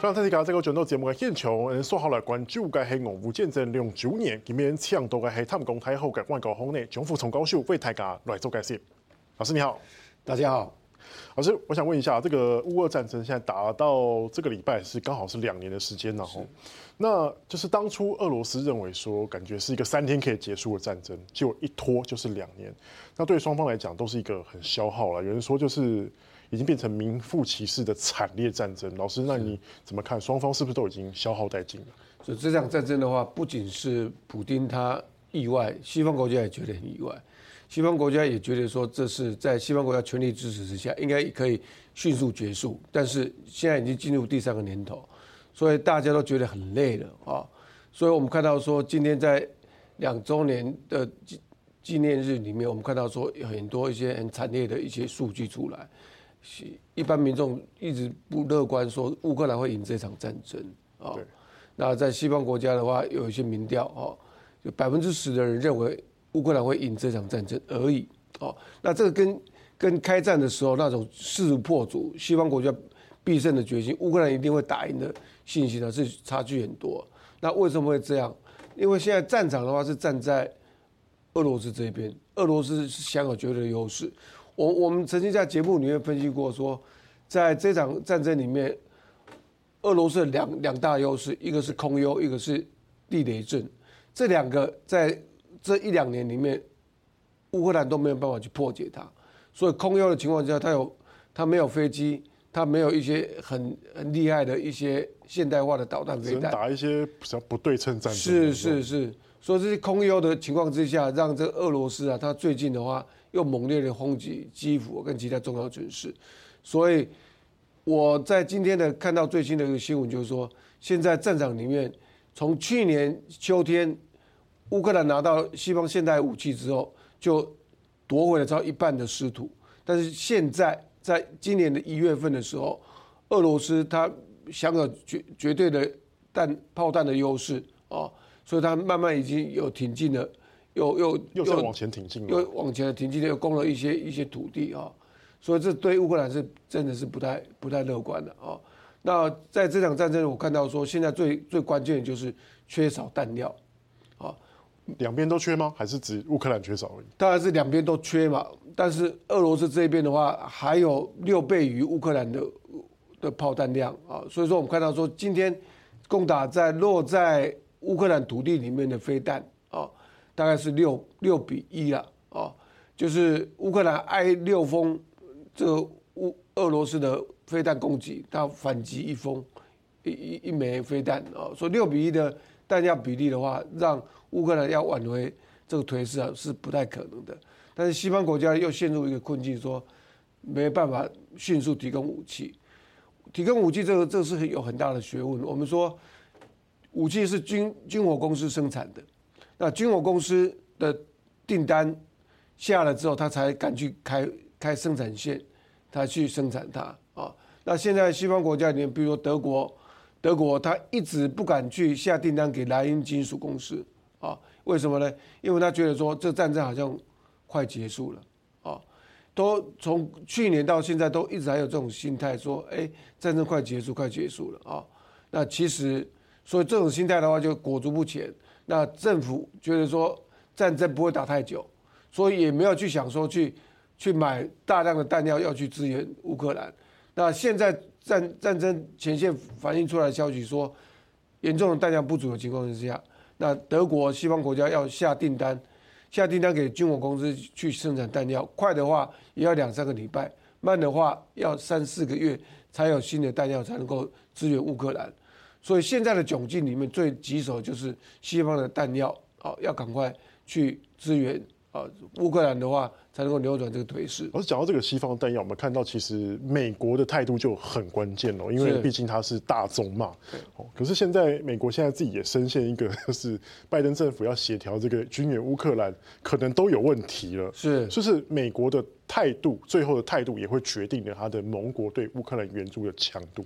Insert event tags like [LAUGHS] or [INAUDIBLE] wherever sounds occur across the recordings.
非常谢谢大家这个转到节目的现场，嗯，说好了关注嘅系俄乌战争两周年，今面抢到嘅系淡江大学嘅外交系呢，张富聪教授为大家来做解释。老师你好，大家好。老师，我想问一下，这个乌俄战争现在打到这个礼拜是刚好是两年的时间了吼，那就是当初俄罗斯认为说，感觉是一个三天可以结束的战争，结果一拖就是两年，那对双方来讲都是一个很消耗了。有人说就是。已经变成名副其实的惨烈战争。老师，那你怎么看？双方是不是都已经消耗殆尽了？所以这场战争的话，不仅是普丁他意外，西方国家也觉得很意外。西方国家也觉得说，这是在西方国家全力支持之下，应该可以迅速结束。但是现在已经进入第三个年头，所以大家都觉得很累了啊。所以我们看到说，今天在两周年的纪纪念日里面，我们看到说有很多一些很惨烈的一些数据出来。一般民众一直不乐观，说乌克兰会赢这场战争啊。那在西方国家的话，有一些民调啊，就百分之十的人认为乌克兰会赢这场战争而已。哦，那这个跟跟开战的时候那种势如破竹、西方国家必胜的决心，乌克兰一定会打赢的信心呢，是差距很多。那为什么会这样？因为现在战场的话是站在俄罗斯这边，俄罗斯是享有绝对的优势。我我们曾经在节目里面分析过，说在这场战争里面，俄罗斯两两大优势，一个是空优，一个是地雷阵，这两个在这一两年里面，乌克兰都没有办法去破解它。所以空优的情况下，它有它没有飞机，它没有一些很很厉害的一些现代化的导弹飞弹，打一些比较不对称战争。是是是，所以这些空优的情况之下，让这个俄罗斯啊，它最近的话。又猛烈的轰击基辅跟其他重要城市，所以我在今天的看到最新的一个新闻，就是说，现在战场里面，从去年秋天乌克兰拿到西方现代武器之后，就夺回了超一半的失土，但是现在在今年的一月份的时候，俄罗斯它享有绝绝对的弹炮弹的优势啊，所以它慢慢已经有挺进了。又又又在往前挺进，又往前挺进，又攻了一些一些土地啊，所以这对乌克兰是真的是不太不太乐观的啊。那在这场战争，我看到说现在最最关键的就是缺少弹药啊。两边都缺吗？还是指乌克兰缺少而已？当然是两边都缺嘛。但是俄罗斯这边的话，还有六倍于乌克兰的的炮弹量啊。所以说我们看到说今天攻打在落在乌克兰土地里面的飞弹啊。大概是六六比一了啊，就是乌克兰挨六封这个乌俄罗斯的飞弹攻击，它反击一封一一一枚飞弹啊，所以六比一的弹药比例的话，让乌克兰要挽回这个颓势啊是不太可能的。但是西方国家又陷入一个困境，说没办法迅速提供武器，提供武器这个这个是有很大的学问。我们说武器是军军火公司生产的。那军火公司的订单下了之后，他才敢去开开生产线，他去生产它啊。那现在西方国家里面，比如说德国，德国他一直不敢去下订单给莱茵金属公司啊。为什么呢？因为他觉得说这战争好像快结束了啊。都从去年到现在都一直还有这种心态，说哎，战争快结束，快结束了啊。那其实，所以这种心态的话，就裹足不前。那政府觉得说战争不会打太久，所以也没有去想说去去买大量的弹药要去支援乌克兰。那现在战战争前线反映出来的消息说，严重的弹药不足的情况之下，那德国西方国家要下订单，下订单给军火公司去生产弹药，快的话也要两三个礼拜，慢的话要三四个月才有新的弹药才能够支援乌克兰。所以现在的窘境里面最棘手就是西方的弹药啊，要赶快去支援啊，乌克兰的话才能够扭转这个颓势。而讲到这个西方的弹药，我们看到其实美国的态度就很关键哦，因为毕竟它是大宗嘛。哦，可是现在美国现在自己也深陷一个，[LAUGHS] 就是拜登政府要协调这个军援乌克兰，可能都有问题了。是，就是美国的态度，最后的态度也会决定了他的盟国对乌克兰援助的强度。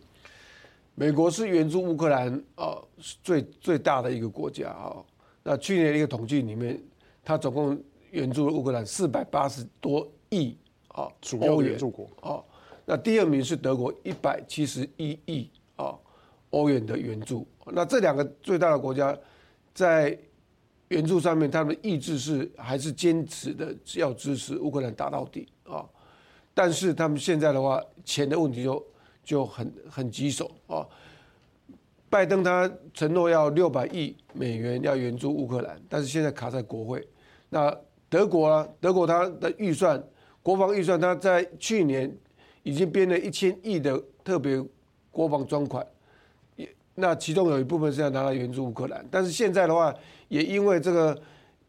美国是援助乌克兰啊最最大的一个国家啊。那去年的一个统计里面，它总共援助了乌克兰四百八十多亿啊欧元啊。那第二名是德国一百七十一亿啊欧元的援助。那这两个最大的国家在援助上面，他们的意志是还是坚持的要支持乌克兰打到底啊。但是他们现在的话，钱的问题就就很很棘手啊。拜登他承诺要六百亿美元要援助乌克兰，但是现在卡在国会。那德国啊，德国他的预算，国防预算，他在去年已经编了一千亿的特别国防专款，也那其中有一部分是要拿来援助乌克兰，但是现在的话，也因为这个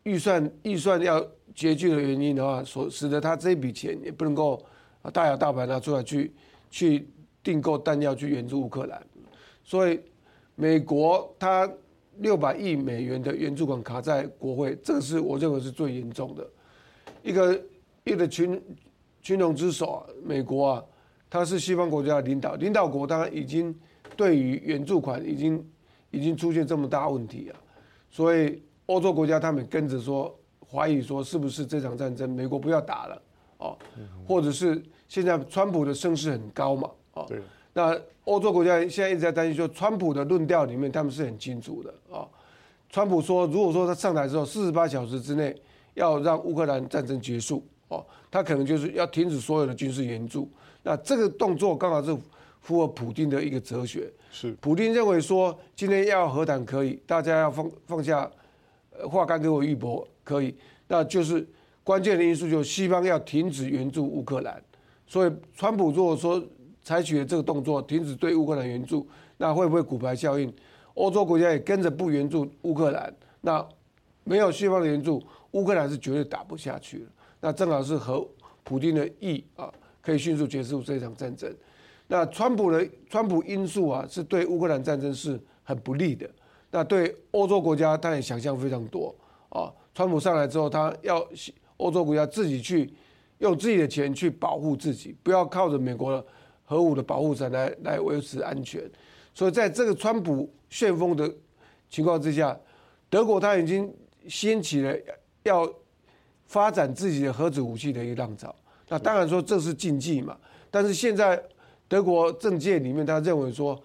预算预算要拮据的原因的话，所使得他这笔钱也不能够大摇大摆拿出来去去订购弹药去援助乌克兰，所以。美国它六百亿美元的援助款卡在国会，这个是我认为是最严重的。一个一个群群龙之首啊，美国啊，它是西方国家的领导领导国，当然已经对于援助款已经已经出现这么大问题啊，所以欧洲国家他们跟着说怀疑说是不是这场战争美国不要打了哦，或者是现在川普的声势很高嘛，哦。那欧洲国家现在一直在担心，说川普的论调里面，他们是很清楚的啊。川普说，如果说他上台之后四十八小时之内要让乌克兰战争结束，哦，他可能就是要停止所有的军事援助。那这个动作刚好是符合普丁的一个哲学。是，普丁认为说，今天要和谈可以，大家要放放下，话干给我玉帛可以，那就是关键的因素，就是西方要停止援助乌克兰。所以，川普如果说，采取了这个动作，停止对乌克兰援助，那会不会骨牌效应？欧洲国家也跟着不援助乌克兰，那没有西方的援助，乌克兰是绝对打不下去了。那正好是和普京的意啊，可以迅速结束这场战争。那川普的川普因素啊，是对乌克兰战争是很不利的。那对欧洲国家，他也想象非常多啊。川普上来之后，他要欧洲国家自己去用自己的钱去保护自己，不要靠着美国的。核武的保护伞来来维持安全，所以在这个川普旋风的情况之下，德国他已经掀起了要发展自己的核子武器的一个浪潮。那当然说这是禁忌嘛，但是现在德国政界里面他认为说，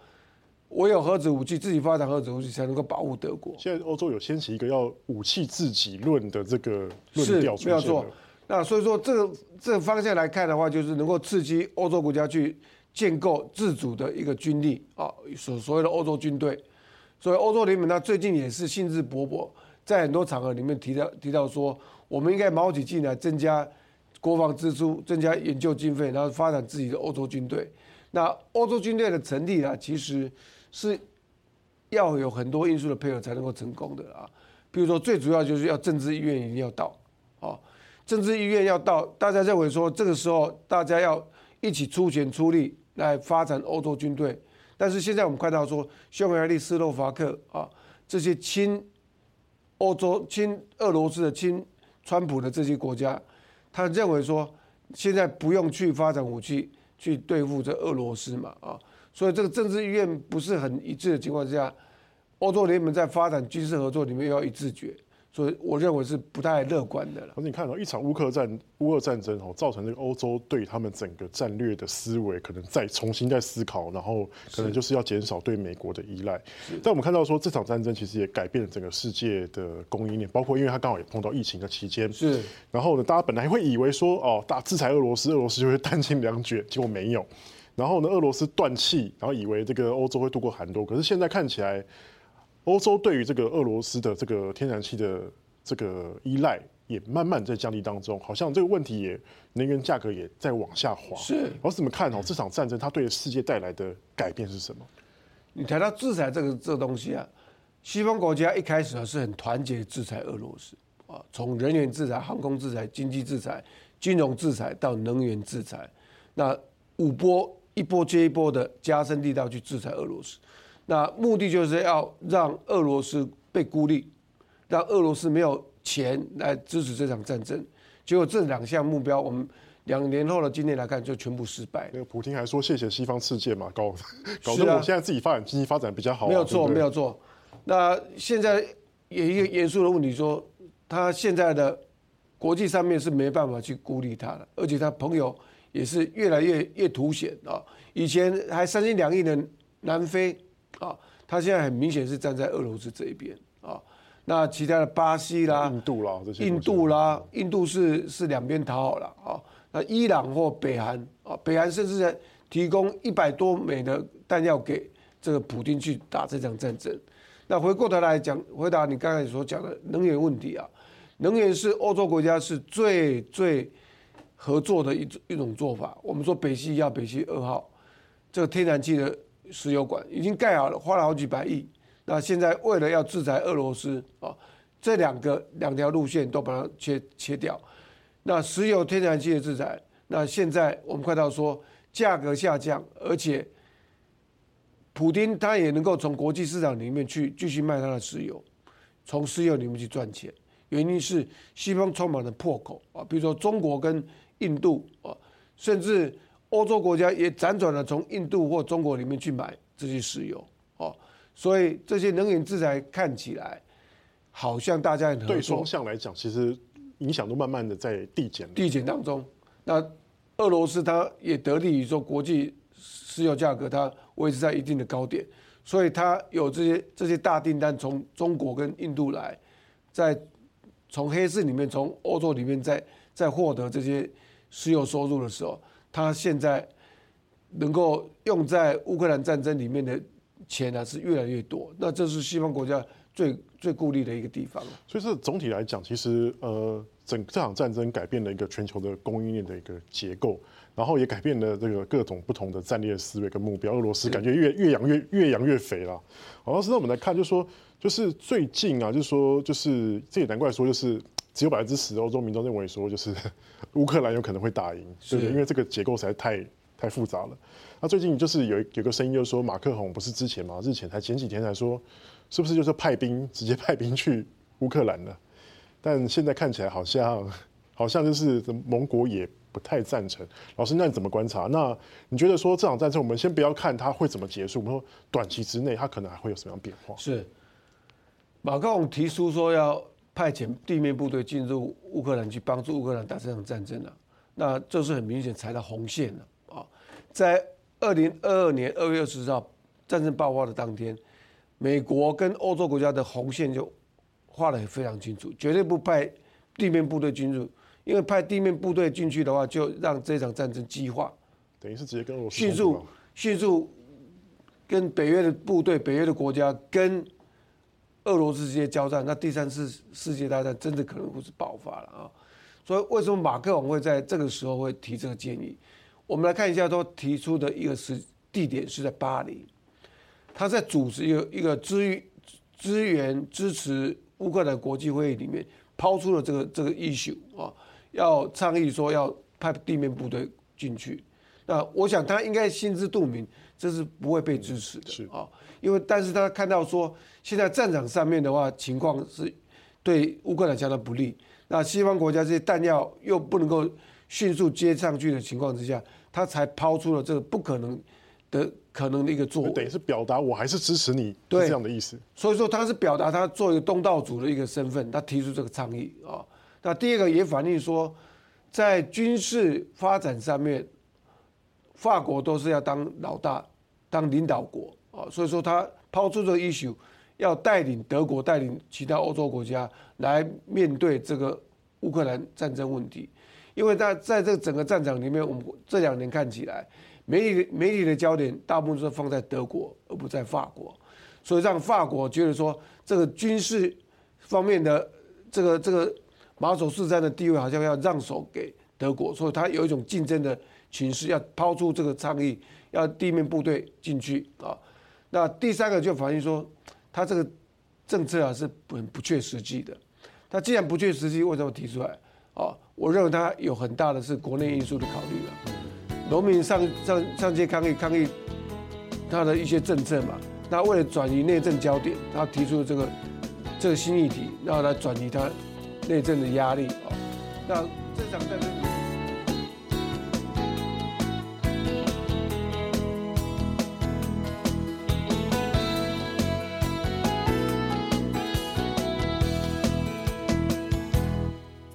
我有核子武器，自己发展核子武器才能够保护德国。现在欧洲有掀起一个要武器自己论的这个论调出现了。那所以说，这个这个方向来看的话，就是能够刺激欧洲国家去建构自主的一个军力啊，所所谓的欧洲军队。所以欧洲联盟呢最近也是兴致勃勃，在很多场合里面提到提到说，我们应该卯起劲来增加国防支出，增加研究经费，然后发展自己的欧洲军队。那欧洲军队的成立啊，其实是要有很多因素的配合才能够成功的啊。比如说，最主要就是要政治意愿一定要到啊。政治意愿要到，大家认为说这个时候大家要一起出钱出力来发展欧洲军队，但是现在我们看到说，匈牙利、斯洛伐克啊这些亲欧洲、亲俄罗斯的、亲川普的这些国家，他认为说现在不用去发展武器去对付这俄罗斯嘛啊，所以这个政治意愿不是很一致的情况之下，欧洲联盟在发展军事合作里面要一致决。所以我认为是不太乐观的了。可是你看到一场乌克战乌俄战争哦，造成这个欧洲对他们整个战略的思维可能再重新再思考，然后可能就是要减少对美国的依赖。但我们看到说这场战争其实也改变了整个世界的供应链，包括因为它刚好也碰到疫情的期间。是。然后呢，大家本来会以为说哦，大制裁俄罗斯，俄罗斯就会弹尽粮绝，结果没有。然后呢，俄罗斯断气，然后以为这个欧洲会度过寒冬，可是现在看起来。欧洲对于这个俄罗斯的这个天然气的这个依赖也慢慢在降低当中，好像这个问题也能源价格也在往下滑。是，我怎么看哦？这场战争它对世界带来的改变是什么？你谈到制裁这个这个东西啊，西方国家一开始啊是很团结制裁俄罗斯啊，从人员制裁、航空制裁、经济制裁、金融制裁到能源制裁，那五波一波接一波的加深力道去制裁俄罗斯。那目的就是要让俄罗斯被孤立，让俄罗斯没有钱来支持这场战争。结果这两项目标，我们两年后的今天来看，就全部失败。那个普京还说谢谢西方世界嘛，搞 [LAUGHS] 搞得我现在自己发展经济发展比较好，啊。没有错，没有错。那现在有一个严肃的问题，说他现在的国际上面是没办法去孤立他的，而且他朋友也是越来越越凸显啊。以前还三心两意的南非。啊，他现在很明显是站在俄罗斯这一边啊。那其他的巴西啦、印度啦印度啦，印度是是两边讨好了啊。那伊朗或北韩啊，北韩甚至在提供一百多枚的弹药给这个普京去打这场战争。那回过头来讲，回答你刚才所讲的能源问题啊，能源是欧洲国家是最最合作的一种一种做法。我们说北溪一号、北溪二号，这个天然气的石油管已经盖好了，花了好几百亿。那现在为了要制裁俄罗斯啊，这两个两条路线都把它切切掉。那石油天然气的制裁，那现在我们看到说价格下降，而且。普丁他也能够从国际市场里面去继续卖他的石油，从石油里面去赚钱。原因是西方充满了破口啊，比如说中国跟印度啊，甚至欧洲国家也辗转的从印度或中国里面去买这些石油哦，所以这些能源制裁看起来好像大家。对双向来讲，其实影响都慢慢的在递减。递减当中，那俄罗斯它也得利于说国际石油价格它。维持在一定的高点，所以它有这些这些大订单从中国跟印度来，在从黑市里面从欧洲里面在在获得这些石油收入的时候，他现在能够用在乌克兰战争里面的钱呢是越来越多，那这是西方国家最最顾虑的一个地方。所以这总体来讲，其实呃，整这场战争改变了一个全球的供应链的一个结构。然后也改变了这个各种不同的战略思维跟目标。俄罗斯感觉越越养越越养越肥了。好，那现在我们来看，就是说，就是最近啊，就是说，就是这也难怪说，就是只有百分之十欧洲民众认为说，就是 [LAUGHS] 乌克兰有可能会打赢，对不对？因为这个结构实在太太复杂了。那最近就是有有个声音，就是说马克宏不是之前嘛，日前才前几天才说，是不是就是派兵直接派兵去乌克兰了？但现在看起来好像 [LAUGHS] 好像就是盟国也。不太赞成，老师，那你怎么观察？那你觉得说这场战争，我们先不要看它会怎么结束，我们说短期之内它可能还会有什么样变化？是马克龙提出说要派遣地面部队进入乌克兰去帮助乌克兰打这场战争了，那这是很明显踩到红线了啊！在二零二二年二月二十号战争爆发的当天，美国跟欧洲国家的红线就画的也非常清楚，绝对不派地面部队进入。因为派地面部队进去的话，就让这场战争激化，等于是直接跟俄罗斯迅速迅速跟北约的部队、北约的国家跟俄罗斯直接交战，那第三次世界大战真的可能会是爆发了啊！所以为什么马克龙会在这个时候会提这个建议？我们来看一下，他提出的一个时地点是在巴黎，他在组织一个一个支援支援支持乌克兰国际会议里面抛出了这个这个 issue 啊。要倡议说要派地面部队进去，那我想他应该心知肚明，这是不会被支持的啊。因为但是他看到说现在战场上面的话情况是对乌克兰相当不利，那西方国家这些弹药又不能够迅速接上去的情况之下，他才抛出了这个不可能的可能的一个作为，等于是表达我还是支持你，对这样的意思。所以说他是表达他作为一个东道主的一个身份，他提出这个倡议啊。那第二个也反映说，在军事发展上面，法国都是要当老大、当领导国啊，所以说他抛出这个 issue，要带领德国、带领其他欧洲国家来面对这个乌克兰战争问题，因为在在这个整个战场里面，我们这两年看起来，媒体媒体的焦点大部分是放在德国，而不在法国，所以让法国觉得说，这个军事方面的这个这个。马首是瞻的地位好像要让手给德国，所以他有一种竞争的情势，要抛出这个倡议，要地面部队进去啊。那第三个就反映说，他这个政策啊是很不切实际的。他既然不切实际，为什么提出来？哦，我认为他有很大的是国内因素的考虑了。农民上上上街抗议抗议他的一些政策嘛，那为了转移内政焦点，他提出了这个这个新议题，然后来转移他。内政的压力啊，那这场战争。